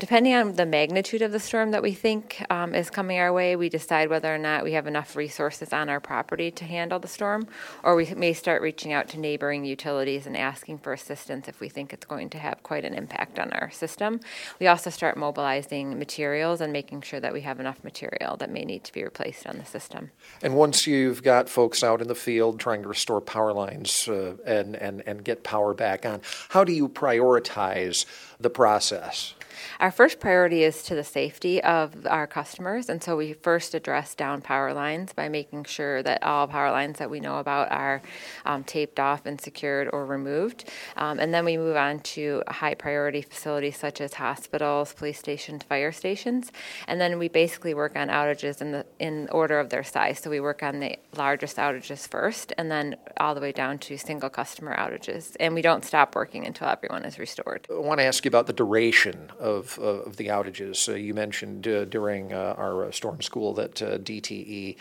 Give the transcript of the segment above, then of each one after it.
Depending on the magnitude of the storm that we think um, is coming our way, we decide whether or not we have enough resources on our property to handle the storm, or we may start reaching out to neighboring utilities and asking for assistance if we think it's going to have quite an impact on our system. We also start mobilizing materials and making sure that we have enough material that may need to be replaced on the system. And once you've got folks out in the field trying to restore power lines uh, and, and, and get power back on, how do you prioritize the process? Our first priority is to the safety of our customers, and so we first address down power lines by making sure that all power lines that we know about are um, taped off and secured or removed. Um, and then we move on to high priority facilities such as hospitals, police stations, fire stations, and then we basically work on outages in the in order of their size. So we work on the largest outages first, and then all the way down to single customer outages, and we don't stop working until everyone is restored. I want to ask you about the duration of, of the outages. Uh, you mentioned uh, during uh, our uh, storm school that uh, DTE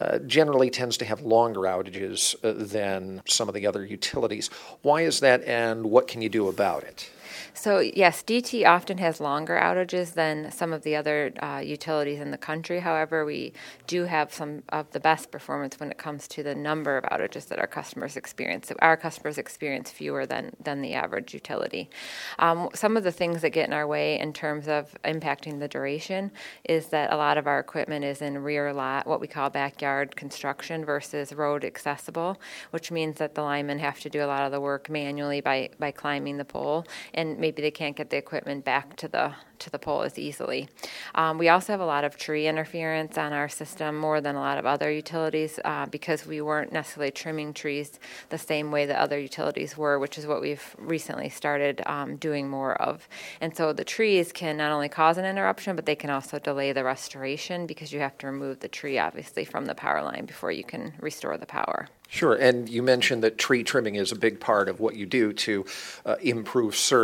uh, generally tends to have longer outages than some of the other utilities. Why is that, and what can you do about it? So, yes, DT often has longer outages than some of the other uh, utilities in the country. However, we do have some of the best performance when it comes to the number of outages that our customers experience. So our customers experience fewer than, than the average utility. Um, some of the things that get in our way in terms of impacting the duration is that a lot of our equipment is in rear lot, what we call backyard construction versus road accessible, which means that the linemen have to do a lot of the work manually by, by climbing the pole. And maybe they can't get the equipment back to the to the pole as easily. Um, we also have a lot of tree interference on our system, more than a lot of other utilities, uh, because we weren't necessarily trimming trees the same way that other utilities were, which is what we've recently started um, doing more of. And so the trees can not only cause an interruption, but they can also delay the restoration because you have to remove the tree, obviously, from the power line before you can restore the power. Sure, and you mentioned that tree trimming is a big part of what you do to uh, improve service.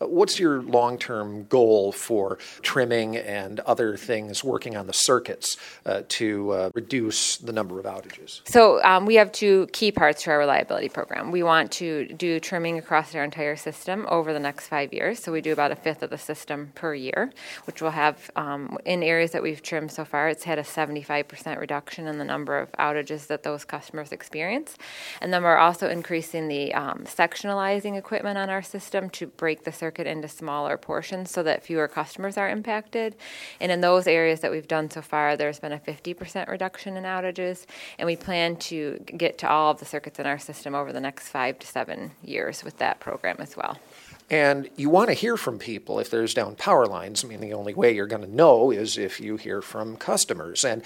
Uh, what's your long term goal for trimming and other things working on the circuits uh, to uh, reduce the number of outages? So, um, we have two key parts to our reliability program. We want to do trimming across our entire system over the next five years. So, we do about a fifth of the system per year, which we'll have, um, in areas that we've trimmed so far, it's had a 75% reduction in the number of outages that those customers experience. And then we're also increasing the um, sectionalizing equipment on our system to break the circuit into smaller portions so that fewer customers are impacted. And in those areas that we've done so far, there's been a 50% reduction in outages. And we plan to get to all of the circuits in our system over the next five to seven years with that program as well. And you want to hear from people if there's down power lines. I mean, the only way you're going to know is if you hear from customers. And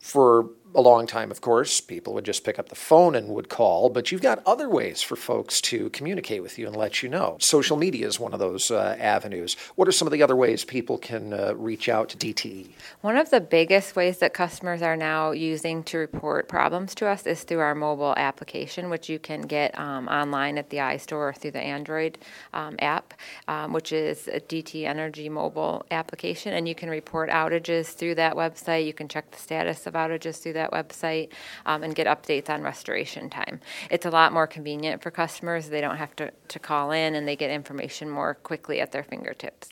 for a long time, of course, people would just pick up the phone and would call, but you've got other ways for folks to communicate with you and let you know. Social media is one of those uh, avenues. What are some of the other ways people can uh, reach out to DTE? One of the biggest ways that customers are now using to report problems to us is through our mobile application, which you can get um, online at the iStore or through the Android um, app, um, which is a DTE Energy mobile application. And you can report outages through that website. You can check the status of outages through that that website um, and get updates on restoration time. It's a lot more convenient for customers. They don't have to, to call in and they get information more quickly at their fingertips.